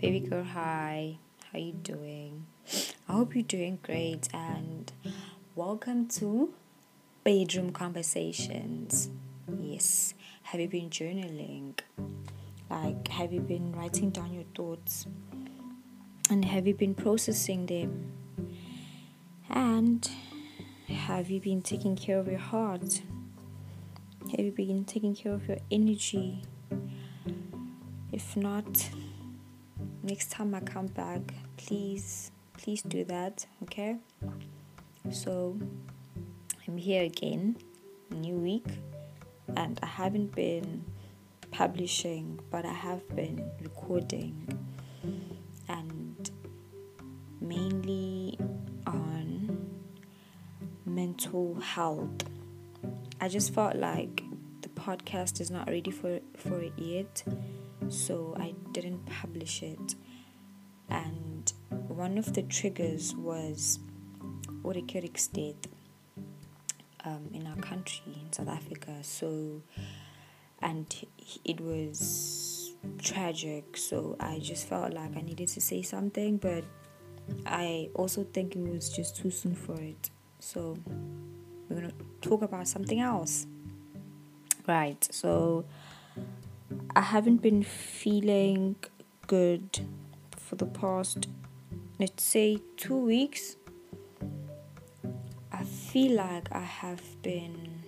Baby girl, hi. How you doing? I hope you're doing great and welcome to Bedroom Conversations. Yes. Have you been journaling? Like have you been writing down your thoughts? And have you been processing them? And have you been taking care of your heart? Have you been taking care of your energy? If not, next time I come back, please, please do that, okay? So, I'm here again, new week, and I haven't been publishing, but I have been recording, and mainly on mental health. I just felt like the podcast is not ready for for it yet so I didn't publish it. And one of the triggers was autocratic state um, in our country, in South Africa. So, and it was tragic. So I just felt like I needed to say something, but I also think it was just too soon for it. So we're gonna talk about something else. Right. So I haven't been feeling good for the past, let's say, two weeks. I feel like I have been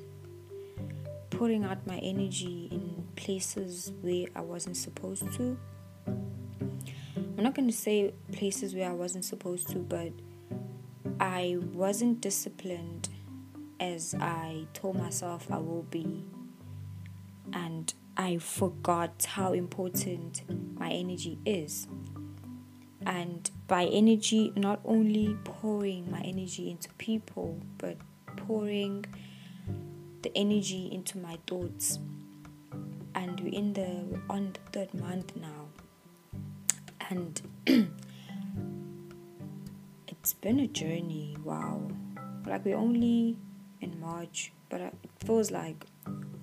putting out my energy in places where I wasn't supposed to. I'm not going to say places where I wasn't supposed to, but I wasn't disciplined as I told myself I will be. And I forgot how important my energy is. And by energy, not only pouring my energy into people, but pouring the energy into my thoughts. And we're in the on the third month now. And it's been a journey, wow. Like we're only in March, but it feels like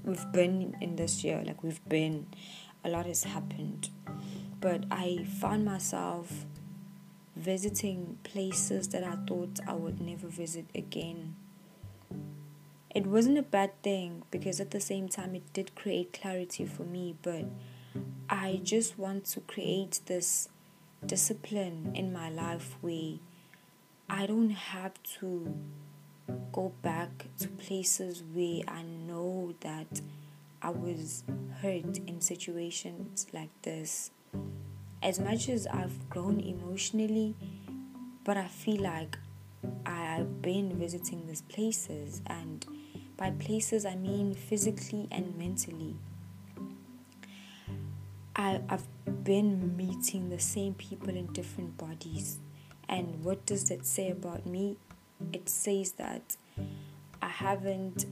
we've been in this year, like we've been, a lot has happened. But I found myself visiting places that I thought I would never visit again. It wasn't a bad thing because at the same time it did create clarity for me, but I just want to create this discipline in my life where I don't have to go back to places where I know that I was hurt in situations like this. As much as I've grown emotionally, but I feel like I've been visiting these places, and by places I mean physically and mentally. I, I've been meeting the same people in different bodies. And what does that say about me? It says that I haven't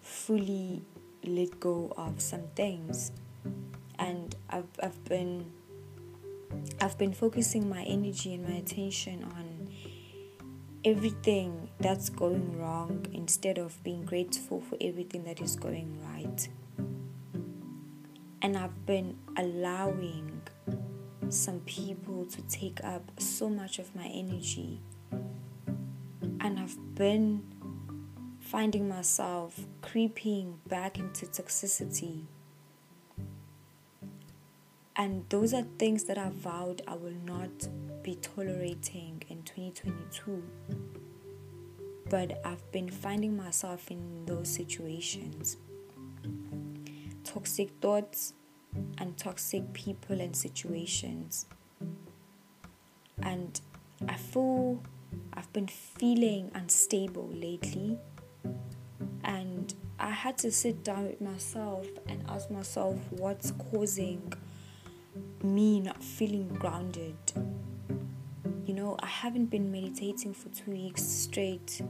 fully let go of some things and I've, I've been I've been focusing my energy and my attention on everything that's going wrong instead of being grateful for everything that is going right. And I've been allowing some people to take up so much of my energy and I've been finding myself creeping back into toxicity. And those are things that I vowed I will not be tolerating in 2022. But I've been finding myself in those situations. Toxic thoughts and toxic people and situations. And I feel I've been feeling unstable lately, and I had to sit down with myself and ask myself what's causing me not feeling grounded. You know, I haven't been meditating for two weeks straight,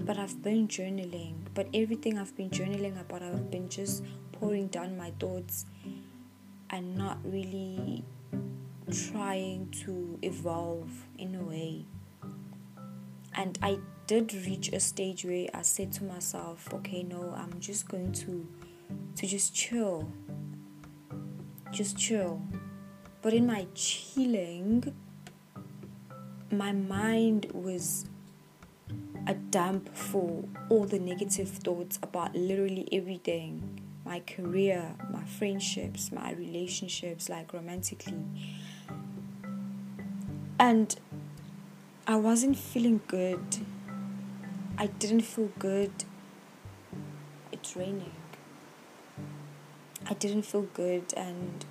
but I've been journaling. But everything I've been journaling about, I've been just pouring down my thoughts and not really trying to evolve in a way. And I did reach a stage where I said to myself, okay, no, I'm just going to to just chill. Just chill. But in my chilling, my mind was a dump for all the negative thoughts about literally everything my career, my friendships, my relationships, like romantically. And I wasn't feeling good. I didn't feel good. It's raining. I didn't feel good, and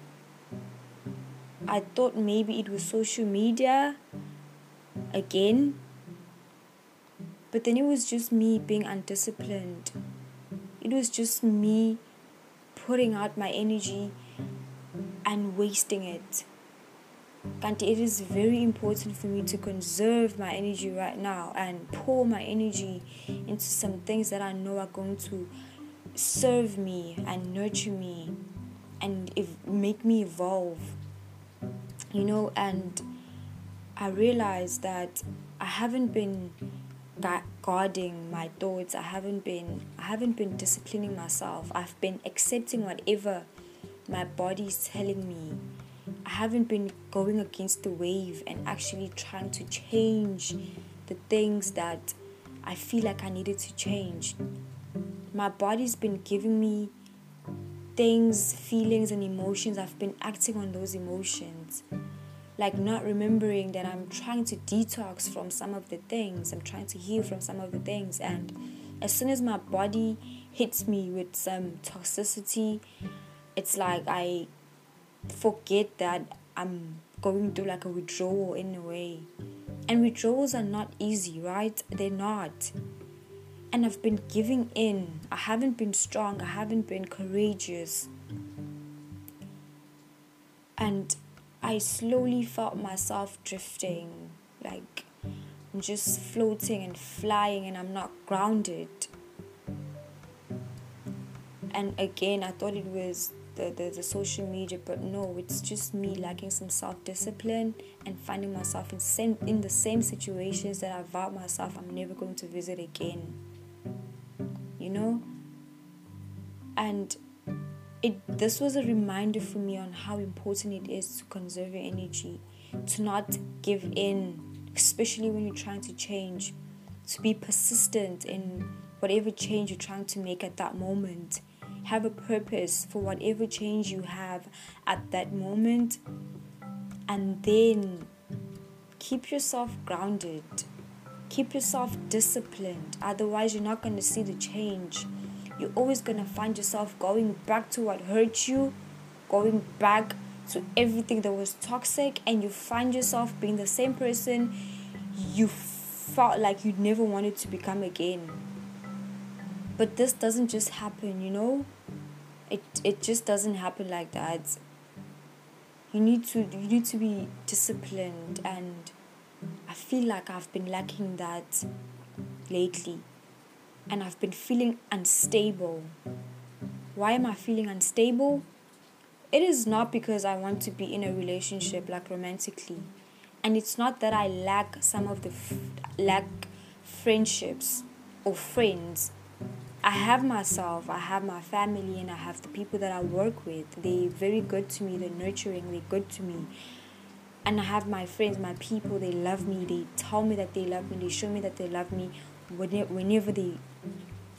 I thought maybe it was social media again. But then it was just me being undisciplined. It was just me putting out my energy and wasting it. And it is very important for me to conserve my energy right now and pour my energy into some things that I know are going to serve me and nurture me and make me evolve. You know, and I realized that I haven't been guarding my thoughts. I haven't been I haven't been disciplining myself. I've been accepting whatever my body's telling me. I haven't been going against the wave and actually trying to change the things that I feel like I needed to change. My body's been giving me things, feelings, and emotions. I've been acting on those emotions like not remembering that I'm trying to detox from some of the things, I'm trying to heal from some of the things. And as soon as my body hits me with some toxicity, it's like I forget that I'm going through like a withdrawal in a way. And withdrawals are not easy, right? They're not. And I've been giving in. I haven't been strong. I haven't been courageous. And I slowly felt myself drifting, like I'm just floating and flying, and I'm not grounded. And again, I thought it was the, the, the social media, but no, it's just me lacking some self discipline and finding myself in same in the same situations that I vowed myself I'm never going to visit again. You know? And it this was a reminder for me on how important it is to conserve your energy, to not give in, especially when you're trying to change, to be persistent in whatever change you're trying to make at that moment. Have a purpose for whatever change you have at that moment, and then keep yourself grounded, keep yourself disciplined. Otherwise, you're not going to see the change you're always going to find yourself going back to what hurt you, going back to everything that was toxic, and you find yourself being the same person you felt like you never wanted to become again. But this doesn't just happen, you know? It it just doesn't happen like that. You need to you need to be disciplined and I feel like I've been lacking that lately and I've been feeling unstable. Why am I feeling unstable? It is not because I want to be in a relationship like romantically. And it's not that I lack some of the f- lack friendships or friends. I have myself, I have my family, and I have the people that I work with. They're very good to me, they're nurturing, they're good to me. And I have my friends, my people, they love me, they tell me that they love me, they show me that they love me whenever they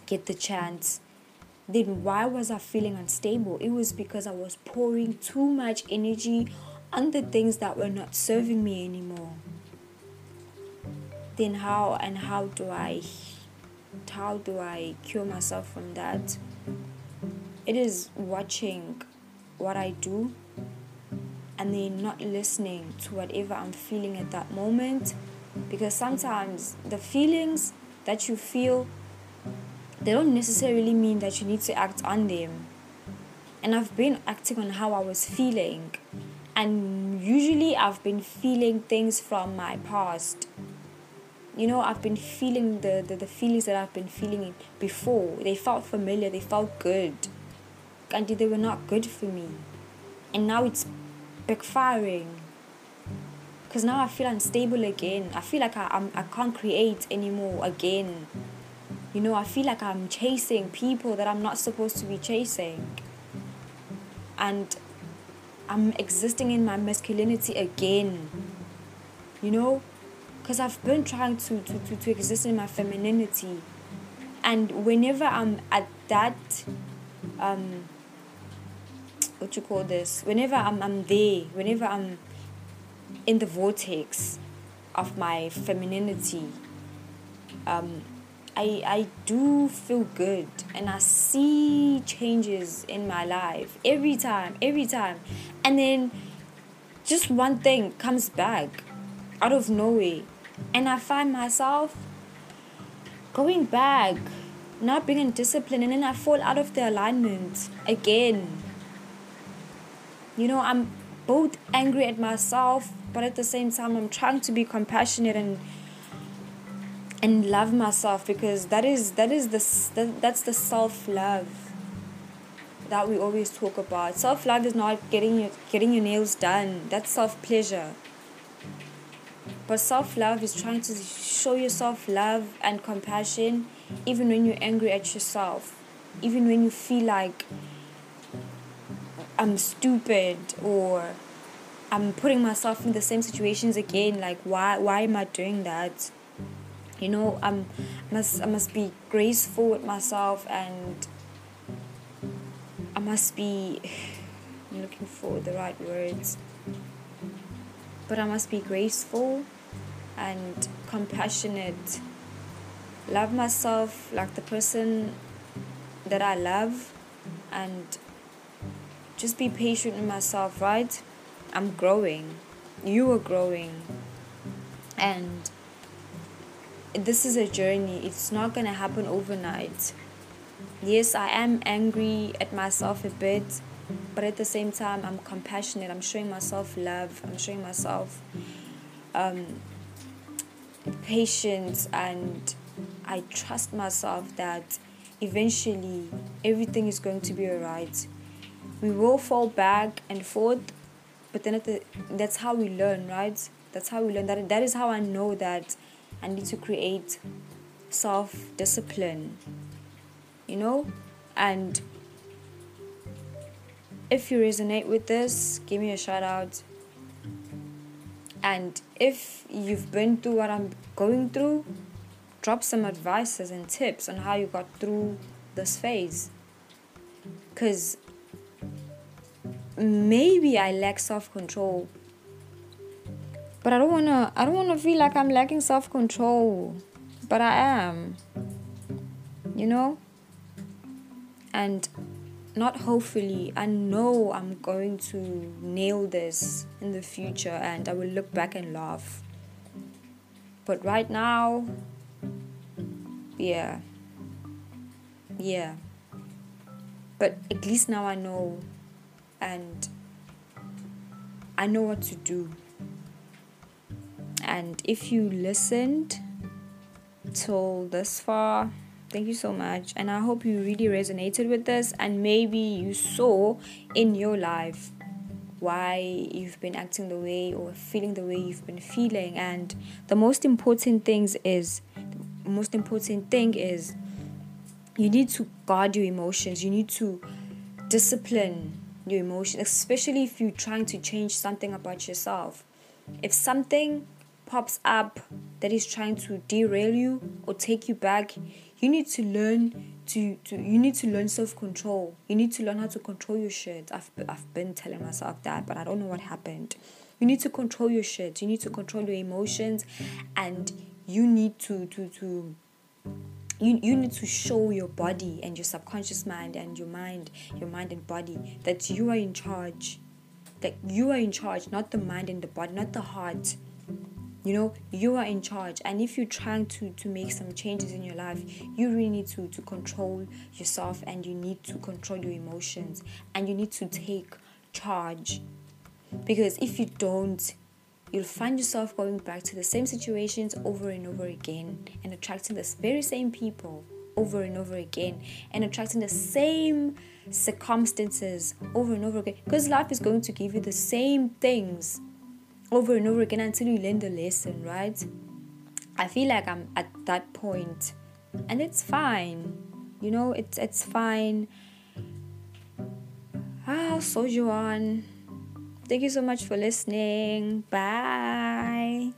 get the chance then why was I feeling unstable? It was because I was pouring too much energy on the things that were not serving me anymore. Then how and how do I how do I cure myself from that? It is watching what I do and then not listening to whatever I'm feeling at that moment because sometimes the feelings that you feel they don't necessarily mean that you need to act on them. And I've been acting on how I was feeling. And usually I've been feeling things from my past. You know, I've been feeling the, the, the feelings that I've been feeling before. They felt familiar, they felt good. And they were not good for me. And now it's backfiring. Because now I feel unstable again. I feel like I, I'm, I can't create anymore again. You know, I feel like I'm chasing people that I'm not supposed to be chasing. And I'm existing in my masculinity again. You know? Because I've been trying to, to, to, to exist in my femininity. And whenever I'm at that, um, what you call this? Whenever I'm, I'm there, whenever I'm in the vortex of my femininity, um, I, I do feel good and I see changes in my life every time, every time. And then just one thing comes back out of nowhere. And I find myself going back, not being in discipline, and then I fall out of the alignment again. You know, I'm both angry at myself, but at the same time, I'm trying to be compassionate and and love myself because that is that is the that, that's the self love that we always talk about. Self love is not getting your getting your nails done. That's self pleasure. But self love is trying to show yourself love and compassion even when you're angry at yourself. Even when you feel like I'm stupid or I'm putting myself in the same situations again. Like why why am I doing that? you know i'm must i must be graceful with myself and i must be i'm looking for the right words but i must be graceful and compassionate love myself like the person that i love and just be patient with myself right i'm growing you are growing and this is a journey. It's not going to happen overnight. Yes, I am angry at myself a bit, but at the same time, I'm compassionate. I'm showing myself love. I'm showing myself um, patience, and I trust myself that eventually everything is going to be alright. We will fall back and forth, but then the, that's how we learn, right? That's how we learn. That that is how I know that I need to create self discipline, you know? And if you resonate with this, give me a shout out. And if you've been through what I'm going through, drop some advices and tips on how you got through this phase. Because maybe I lack self control but I don't wanna I don't wanna feel like I'm lacking self control. But I am. You know? And not hopefully, I know I'm going to nail this in the future and I will look back and laugh. But right now, yeah. Yeah. But at least now I know and I know what to do. And if you listened till this far, thank you so much. And I hope you really resonated with this and maybe you saw in your life why you've been acting the way or feeling the way you've been feeling. And the most important things is the most important thing is you need to guard your emotions. You need to discipline your emotions, especially if you're trying to change something about yourself. If something pops up that is trying to derail you or take you back, you need to learn to, to you need to learn self-control. You need to learn how to control your shit. I've I've been telling myself that, but I don't know what happened. You need to control your shit. You need to control your emotions and you need to to to you, you need to show your body and your subconscious mind and your mind, your mind and body that you are in charge. That you are in charge, not the mind and the body, not the heart you know you are in charge. And if you're trying to to make some changes in your life you really need to to control yourself and you need to control your emotions and you need to take charge. Because if you don't you'll find yourself going back to the same situations over and over again and attracting the very same people over and over again and attracting the same circumstances over and over again. Because life is going to give you the same things over and over again until you learn the lesson, right? I feel like I'm at that point and it's fine. You know, it's it's fine. Ah, Soldier on. Thank you so much for listening. Bye.